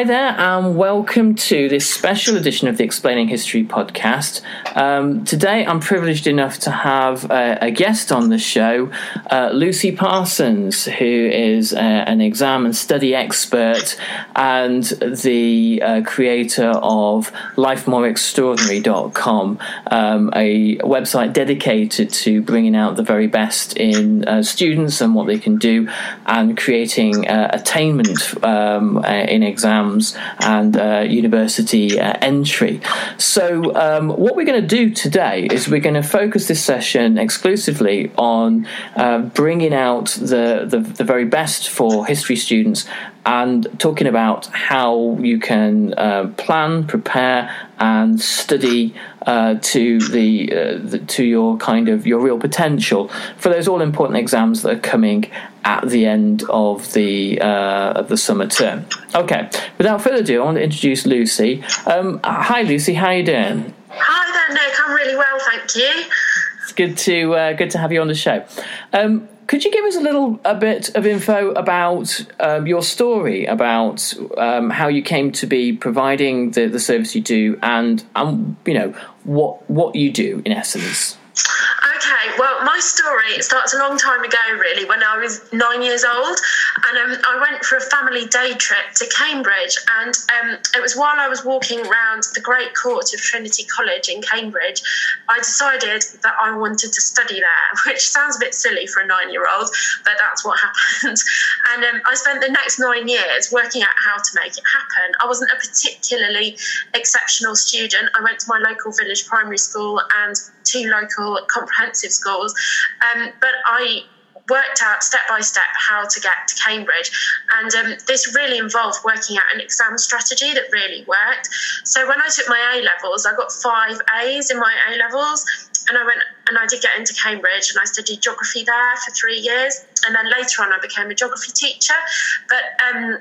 Hi there, and welcome to this special edition of the Explaining History podcast. Um, today, I'm privileged enough to have uh, a guest on the show, uh, Lucy Parsons, who is uh, an exam and study expert and the uh, creator of LifeMoreExtraordinary.com, um, a website dedicated to bringing out the very best in uh, students and what they can do, and creating uh, attainment um, in exams and uh, university uh, entry. So, um, what we're going to do today is we're going to focus this session exclusively on uh, bringing out the, the, the very best for history students and talking about how you can uh, plan, prepare, and study uh, to the, uh, the, to your kind of your real potential for those all important exams that are coming at the end of the uh, of the summer term. Okay, without further ado, I want to introduce Lucy. Um, hi, Lucy. How are you doing? Hi there, Nick. I'm really well, thank you. It's good to uh, good to have you on the show. Um, could you give us a little a bit of info about um, your story, about um, how you came to be providing the, the service you do, and um, you know what what you do in essence? Okay, well, my story starts a long time ago, really, when I was nine years old. And um, I went for a family day trip to Cambridge. And um, it was while I was walking around the great court of Trinity College in Cambridge, I decided that I wanted to study there, which sounds a bit silly for a nine year old, but that's what happened. And um, I spent the next nine years working out how to make it happen. I wasn't a particularly exceptional student. I went to my local village primary school and two local comprehensive schools. Um, but I worked out step by step how to get to Cambridge. And um, this really involved working out an exam strategy that really worked. So when I took my A levels, I got five A's in my A levels. And I went and I did get into Cambridge and I studied geography there for three years. And then later on, I became a geography teacher. But um,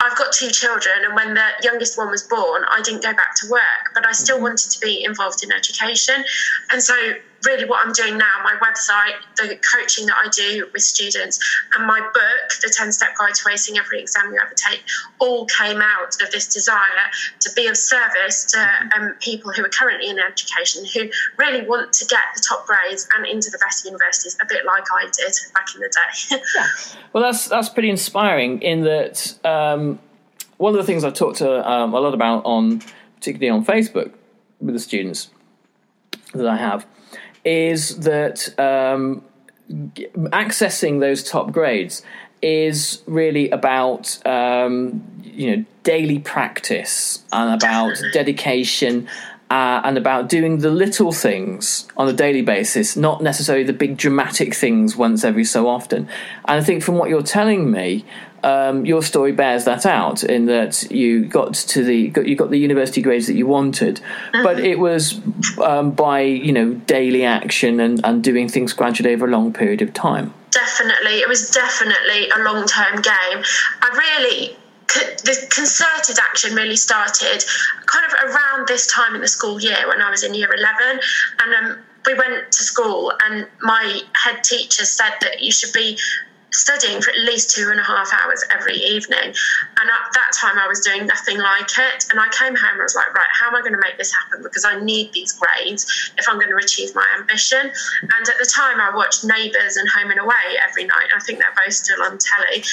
I've got two children, and when the youngest one was born, I didn't go back to work, but I still mm-hmm. wanted to be involved in education. And so, really, what I'm doing now, my website, the coaching that I do with students, and my book, The 10 Step Guide to Acing Every Exam You Ever Take, all came out of this desire to be of service to mm-hmm. um, people who are currently in education who really want to get the top grades and into the best universities, a bit like I did back in the day. yeah. Well, that's, that's pretty inspiring in that. Um, one of the things I've talked to um, a lot about on, particularly on Facebook, with the students that I have, is that um, accessing those top grades is really about um, you know daily practice and about dedication uh, and about doing the little things on a daily basis, not necessarily the big dramatic things once every so often. And I think from what you're telling me, um, your story bears that out in that you got to the you got the university grades that you wanted, uh-huh. but it was um, by you know daily action and, and doing things gradually over a long period of time. Definitely, it was definitely a long term game. I really the concerted action really started kind of around this time in the school year when I was in year 11. And um, we went to school, and my head teacher said that you should be studying for at least two and a half hours every evening. And at that time, I was doing nothing like it. And I came home and I was like, right, how am I going to make this happen? Because I need these grades if I'm going to achieve my ambition. And at the time, I watched Neighbours and Home and Away every night. I think they're both still on telly.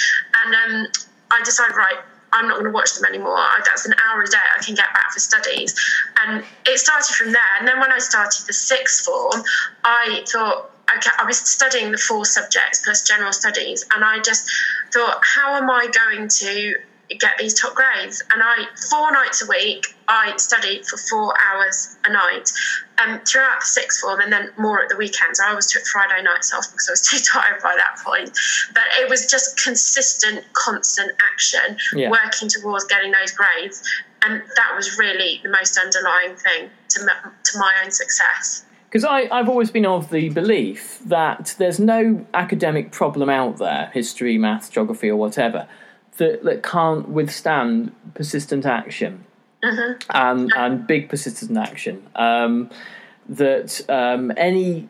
And um, I decided, right, I'm not going to watch them anymore. That's an hour a day I can get back for studies. And it started from there. And then when I started the sixth form, I thought, okay, I was studying the four subjects plus general studies, and I just thought, how am I going to get these top grades? And I, four nights a week, I studied for four hours a night um, throughout the sixth form and then more at the weekends. I always took Friday nights off because I was too tired by that point. But it was just consistent, constant action, yeah. working towards getting those grades. And that was really the most underlying thing to, to my own success. Because I've always been of the belief that there's no academic problem out there, history, maths, geography, or whatever, that, that can't withstand persistent action mm-hmm. and, and big persistent action. Um, that um, any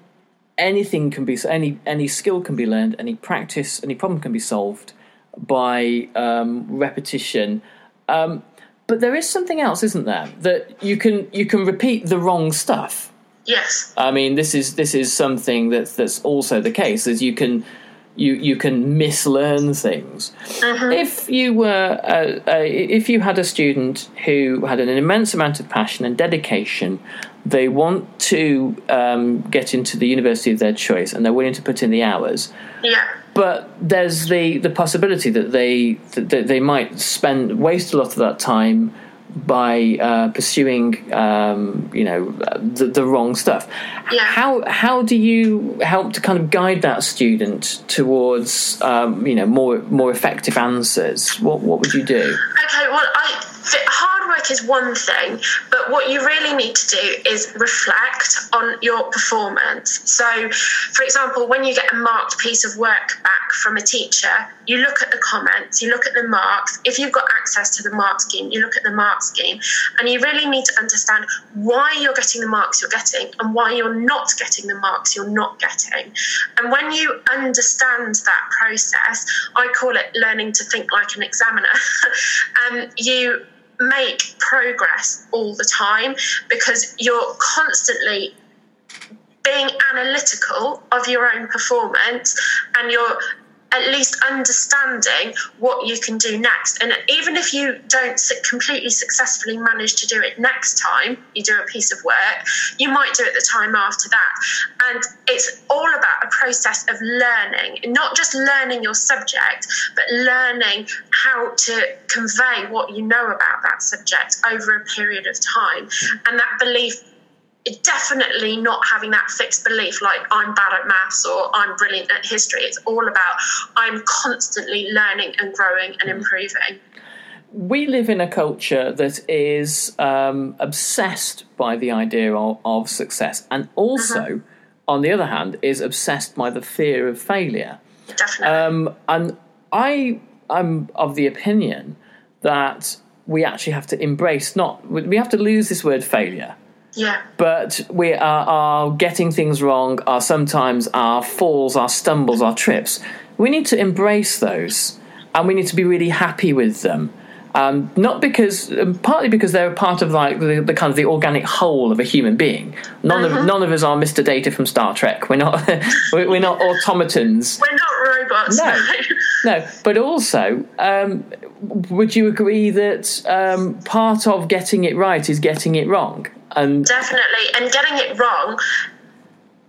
anything can be any any skill can be learned, any practice, any problem can be solved by um, repetition. Um, but there is something else, isn't there? That you can you can repeat the wrong stuff. Yes. I mean, this is this is something that's that's also the case. Is you can you you can mislearn things. Mm-hmm. If you were uh, uh, if you had a student who had an immense amount of passion and dedication, they want to um, get into the university of their choice, and they're willing to put in the hours. Yeah. But there's the, the possibility that they that they might spend waste a lot of that time by uh, pursuing, um, you know, the, the, wrong stuff. Yeah. How how do you help to kind of guide that student towards, um, you know, more more effective answers? What what would you do? Okay, well, I hard work is one thing, but what you really need to do is reflect on your performance. So, for example, when you get a marked piece of work back from a teacher, you look at the comments, you look at the marks. If you've got access to the mark scheme, you look at the mark scheme, and you really need to understand why you're getting the marks you're getting and why you're not getting the marks you're not getting. And when you understand that process, I call it learning to think like an examiner. um, you make progress all the time because you're constantly being analytical of your own performance and you're at least understanding what you can do next. And even if you don't completely successfully manage to do it next time you do a piece of work, you might do it the time after that. And it's all about a process of learning, not just learning your subject, but learning how to convey what you know about that subject over a period of time. And that belief definitely not having that fixed belief like I'm bad at maths or I'm brilliant at history. It's all about I'm constantly learning and growing and improving. We live in a culture that is um, obsessed by the idea of, of success and also, uh-huh. on the other hand, is obsessed by the fear of failure. Definitely. Um, and I, I'm of the opinion that we actually have to embrace not, we have to lose this word failure But we are, are getting things wrong, are sometimes our falls, our stumbles, our trips. We need to embrace those and we need to be really happy with them. Um, not because, um, partly because they're a part of like the, the, kind of the organic whole of a human being. None uh-huh. of none of us are Mr. Data from Star Trek. We're not we're not automatons. We're not robots. No, no. But also, um, would you agree that um, part of getting it right is getting it wrong? And definitely, and getting it wrong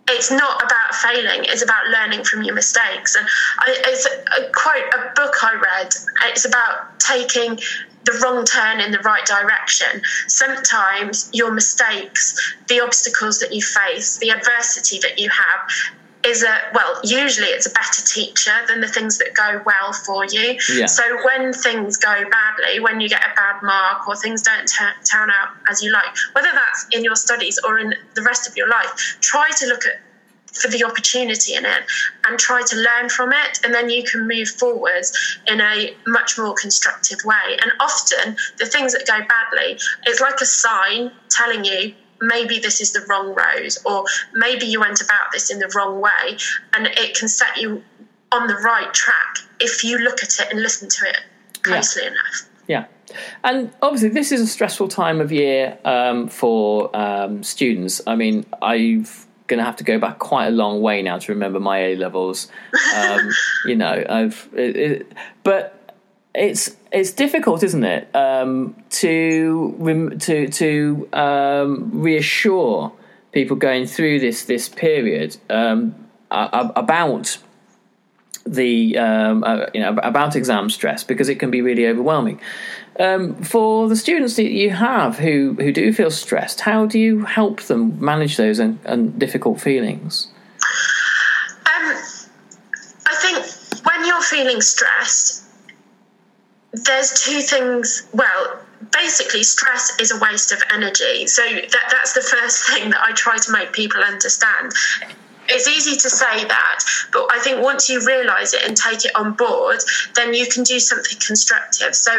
it's not about failing it's about learning from your mistakes. And I, it's a, quote a book i read it's about taking the wrong turn in the right direction. Sometimes your mistakes the obstacles that you face the adversity that you have is a well usually it's a better teacher than the things that go well for you. Yeah. so when things go badly when you get a bad mark or things don't turn out as you like whether that's in your studies or in the rest of your life try to look at for the opportunity in it and try to learn from it and then you can move forwards in a much more constructive way and often the things that go badly it's like a sign telling you maybe this is the wrong road, or maybe you went about this in the wrong way, and it can set you on the right track if you look at it and listen to it closely yeah. enough. Yeah. And obviously, this is a stressful time of year um, for um, students. I mean, I'm going to have to go back quite a long way now to remember my A levels. Um, you know, I've, it, it, but it's it's difficult, isn't it, um, to to to um, reassure people going through this this period um, about the um, uh, you know about exam stress because it can be really overwhelming. Um, for the students that you have who who do feel stressed, how do you help them manage those and, and difficult feelings? Um, I think when you're feeling stressed, there's two things. Well, basically stress is a waste of energy so that that's the first thing that i try to make people understand it's easy to say that, but I think once you realize it and take it on board, then you can do something constructive. So,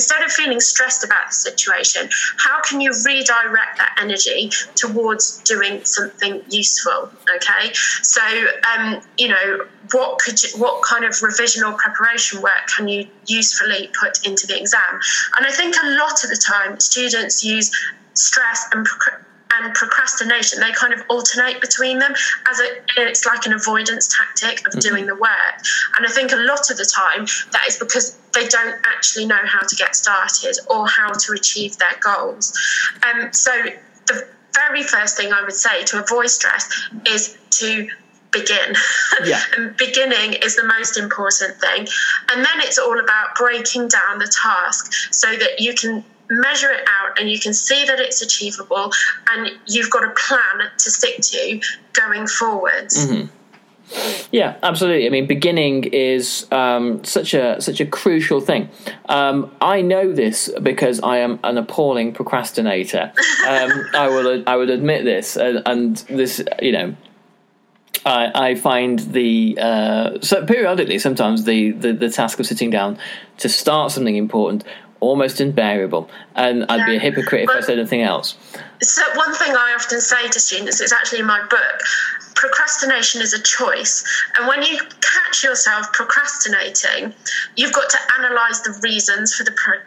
Instead of feeling stressed about the situation, how can you redirect that energy towards doing something useful? Okay, so um, you know what could you, what kind of revision or preparation work can you usefully put into the exam? And I think a lot of the time students use stress and and procrastination they kind of alternate between them as a, it's like an avoidance tactic of mm-hmm. doing the work and i think a lot of the time that is because they don't actually know how to get started or how to achieve their goals um, so the very first thing i would say to avoid stress is to begin. Yeah. and beginning is the most important thing. And then it's all about breaking down the task so that you can measure it out and you can see that it's achievable and you've got a plan to stick to going forwards. Mm-hmm. Yeah, absolutely. I mean, beginning is um, such a such a crucial thing. Um, I know this because I am an appalling procrastinator. Um, I will I would admit this, and, and this you know I, I find the uh, so periodically sometimes the, the, the task of sitting down to start something important almost invariable, and I'd be a hypocrite if I said anything else. So one thing I often say to students, it's actually in my book. Procrastination is a choice, and when you catch yourself procrastinating, you've got to analyze the reasons for the pro-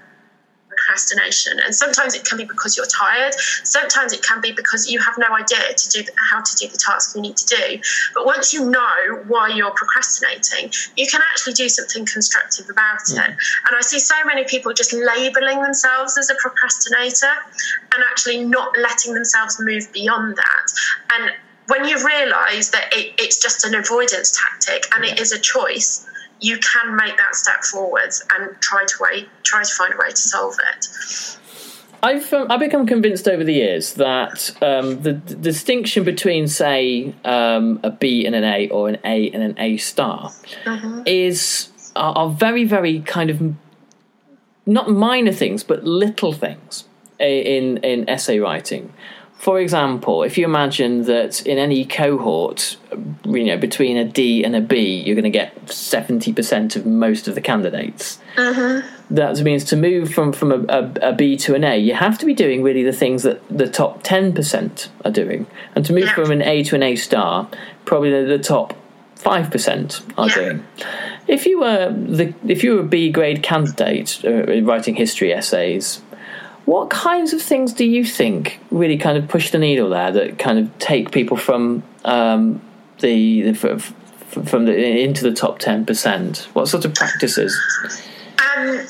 procrastination. And sometimes it can be because you're tired. Sometimes it can be because you have no idea to do how to do the task you need to do. But once you know why you're procrastinating, you can actually do something constructive about it. Mm. And I see so many people just labeling themselves as a procrastinator and actually not letting themselves move beyond that. And when you realize that it, it's just an avoidance tactic and it is a choice, you can make that step forwards and try to way, try to find a way to solve it. I've um, I've become convinced over the years that um, the, the, distinction between, say, um, a B and an A or an A and an A star mm-hmm. is are, are, very very kind of not minor things, but little things in in essay writing. For example, if you imagine that in any cohort, you know, between a D and a B, you're going to get seventy percent of most of the candidates. Mm-hmm. That means to move from from a, a, a B to an A, you have to be doing really the things that the top ten percent are doing, and to move Yeah. from an A to an A star, probably the, the top five percent are Yeah. doing. If you were the if you were a B grade candidate uh, writing history essays, what kinds of things do you think really kind of push the needle there that kind of take people from um, the, the f- f- from the into the top ten percent? What sort of practices? Um,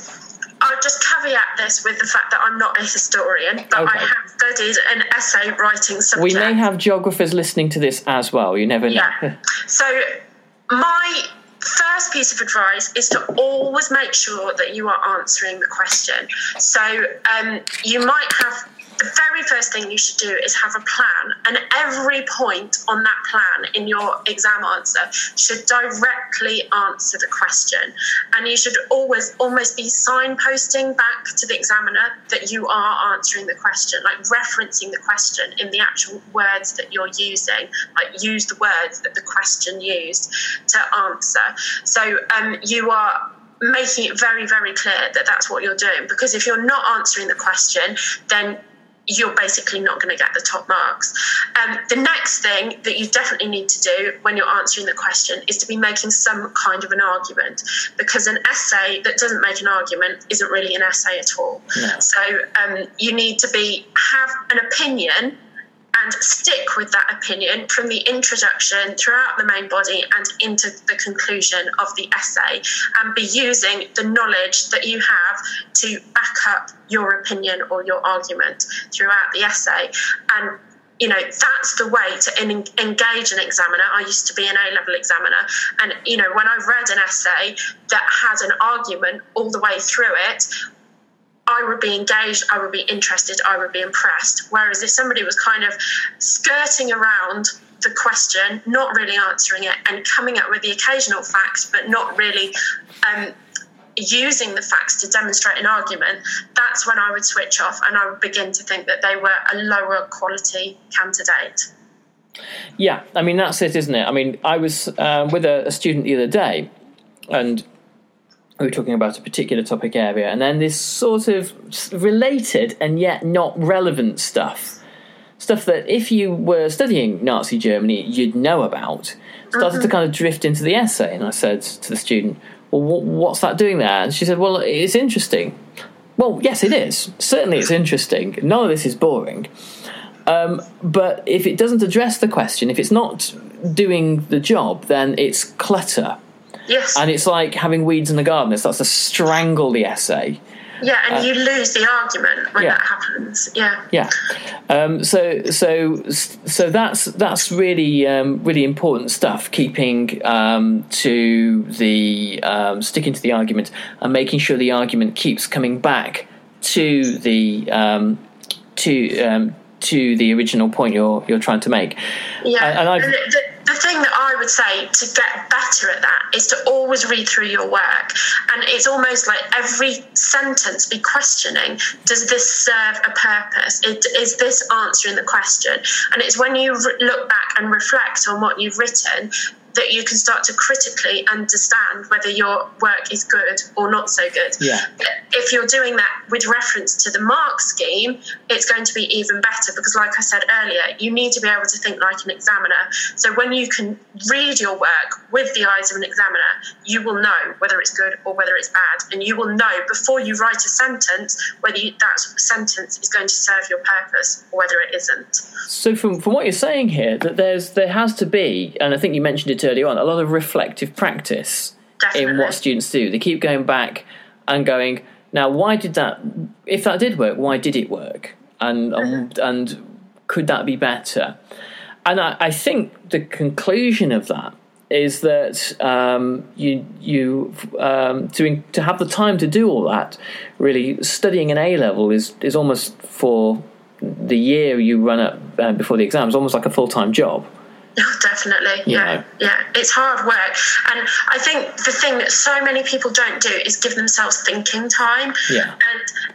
I'll just caveat this with the fact that I'm not a historian, but Okay. I have studied an essay writing subject. We may have geographers listening to this as well. You never know. Yeah. So, my first piece of advice is to always make sure that you are answering the question. So, um, you might have the very first thing you should do is have a plan, and every point on that plan in your exam answer should directly answer the question. And you should always almost be signposting back to the examiner that you are answering the question, like referencing the question in the actual words that you're using, like use the words that the question used to answer. So um, you are making it very, very clear that that's what you're doing. Because if you're not answering the question, then you're basically not going to get the top marks. Um, the next thing that you definitely need to do when you're answering the question is to be making some kind of an argument because an essay that doesn't make an argument isn't really an essay at all. No. So um, you need to be have an opinion and stick with that opinion from the introduction throughout the main body and into the conclusion of the essay and be using the knowledge that you have to back up your opinion or your argument throughout the essay. And you know that's the way to en- engage an examiner. I used to be an a level examiner and you know when i read an essay that had an argument all the way through it I would be engaged, I would be interested, I would be impressed. Whereas if somebody was kind of skirting around the question, not really answering it, and coming up with the occasional facts, but not really um, using the facts to demonstrate an argument, that's when I would switch off and I would begin to think that they were a lower quality candidate. Yeah, I mean that's it, isn't it? I mean, I was um, with a, a student the other day, and we were talking about a particular topic area, and then this sort of related and yet not relevant stuff, stuff that if you were studying Nazi Germany, you'd know about, started to kind of drift into the essay. And I said to the student, "Well, what's that doing there?" And she said, "Well, it's interesting." Well, yes, it is. Certainly, it's interesting. None of this is boring. Um, but if it doesn't address the question, if it's not doing the job, then it's clutter. Yes. And it's like having weeds in the garden. It starts to strangle the essay. yeah, and you lose the argument when yeah. that happens. Yeah. Yeah. Um, so so so that's that's really um, really important stuff. Keeping um, to the um, sticking to the argument and making sure the argument keeps coming back to the um, to um, to the original point you're you're trying to make. Yeah, And- and I've- the, thing that I would say to get better at that is to always read through your work, and it's almost like every sentence be questioning: Does this serve a purpose? Is this answering the question? And it's when you look back and reflect on what you've written that you can start to critically understand whether your work is good or not so good. Yeah. If you're doing that with reference to the mark scheme, it's going to be even better because, like I said earlier, you need to be able to think like an examiner. So when you can read your work with the eyes of an examiner, you will know whether it's good or whether it's bad, and you will know before you write a sentence whether you, that sentence is going to serve your purpose or whether it isn't. So from from what you're saying here, that there's there has to be, and I think you mentioned it earlier on, a lot of reflective practice in what students do. They keep going back and going. Now, why did that? If that did work, why did it work? And and, and could that be better? And I, I think the conclusion of that is that um, you you um, to to have the time to do all that. Really, studying an A level is is almost for the year you run up uh, before the exams, almost like a full time job. Oh, definitely. Yeah. Know. Yeah. It's hard work. And I think the thing that so many people don't do is give themselves thinking time. Yeah. And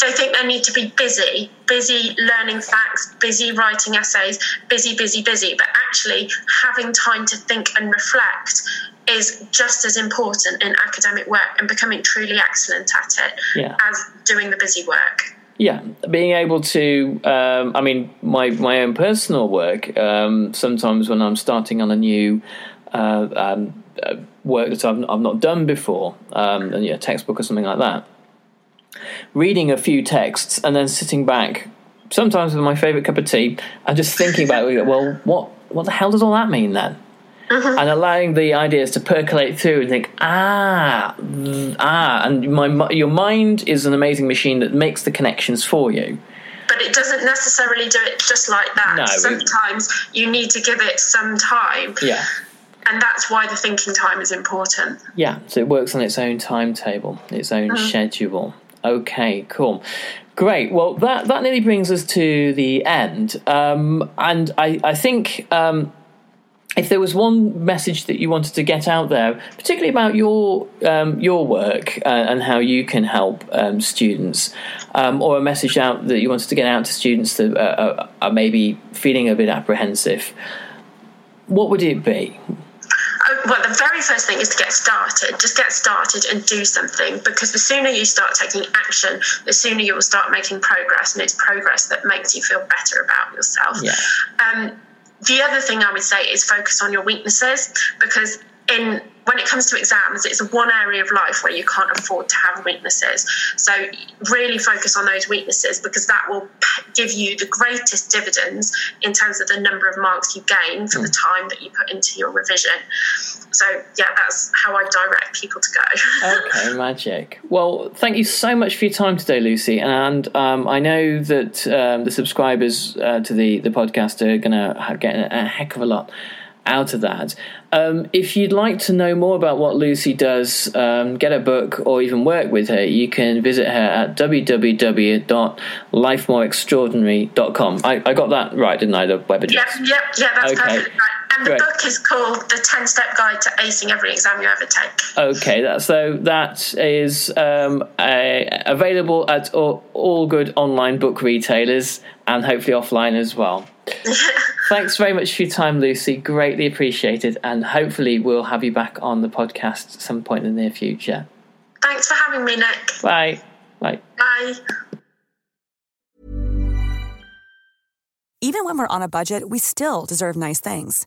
they think they need to be busy, busy learning facts, busy writing essays, busy, busy, busy. But actually, having time to think and reflect is just as important in academic work and becoming truly excellent at it yeah. as doing the busy work. Yeah, being able to, um, I mean, my, my own personal work, um, sometimes when I'm starting on a new uh, um, uh, work that I've, I've not done before, um, and, yeah, textbook or something like that, reading a few texts and then sitting back, sometimes with my favourite cup of tea, and just thinking about, well, what, what the hell does all that mean then? And allowing the ideas to percolate through and think, ah, ah, and my your mind is an amazing machine that makes the connections for you. But it doesn't necessarily do it just like that. No, Sometimes it, you need to give it some time. Yeah. And that's why the thinking time is important. Yeah, so it works on its own timetable, its own mm-hmm. schedule. Okay, cool. Great. Well, that, that nearly brings us to the end. Um, and I, I think um, if there was one message that you wanted to get out there, particularly about your um, your work uh, and how you can help um, students, um, or a message out that you wanted to get out to students that uh, are maybe feeling a bit apprehensive, what would it be? Uh, well, the very first thing is to get started. Just get started and do something because the sooner you start taking action, the sooner you will start making progress, and it's progress that makes you feel better about yourself. Yeah. Um, the other thing I would say is focus on your weaknesses because in when it comes to exams, it's one area of life where you can't afford to have weaknesses. So, really focus on those weaknesses because that will give you the greatest dividends in terms of the number of marks you gain for the hmm. time that you put into your revision. So, yeah, that's how I direct people to go. okay, magic. Well, thank you so much for your time today, Lucy. And um, I know that um, the subscribers uh, to the, the podcast are going to get a heck of a lot out of that. Um, if you'd like to know more about what Lucy does, um, get a book, or even work with her, you can visit her at www.lifemoreextraordinary.com. I, I got that right, didn't I? The web address. Yep, yep, yeah, that's okay. perfect. Right. And the Great. book is called The 10 Step Guide to Acing Every Exam You Ever Take. Okay, that, so that is um, a, available at all, all good online book retailers and hopefully offline as well. Thanks very much for your time, Lucy. Greatly appreciated. And hopefully, we'll have you back on the podcast at some point in the near future. Thanks for having me, Nick. Bye. Bye. Bye. Even when we're on a budget, we still deserve nice things.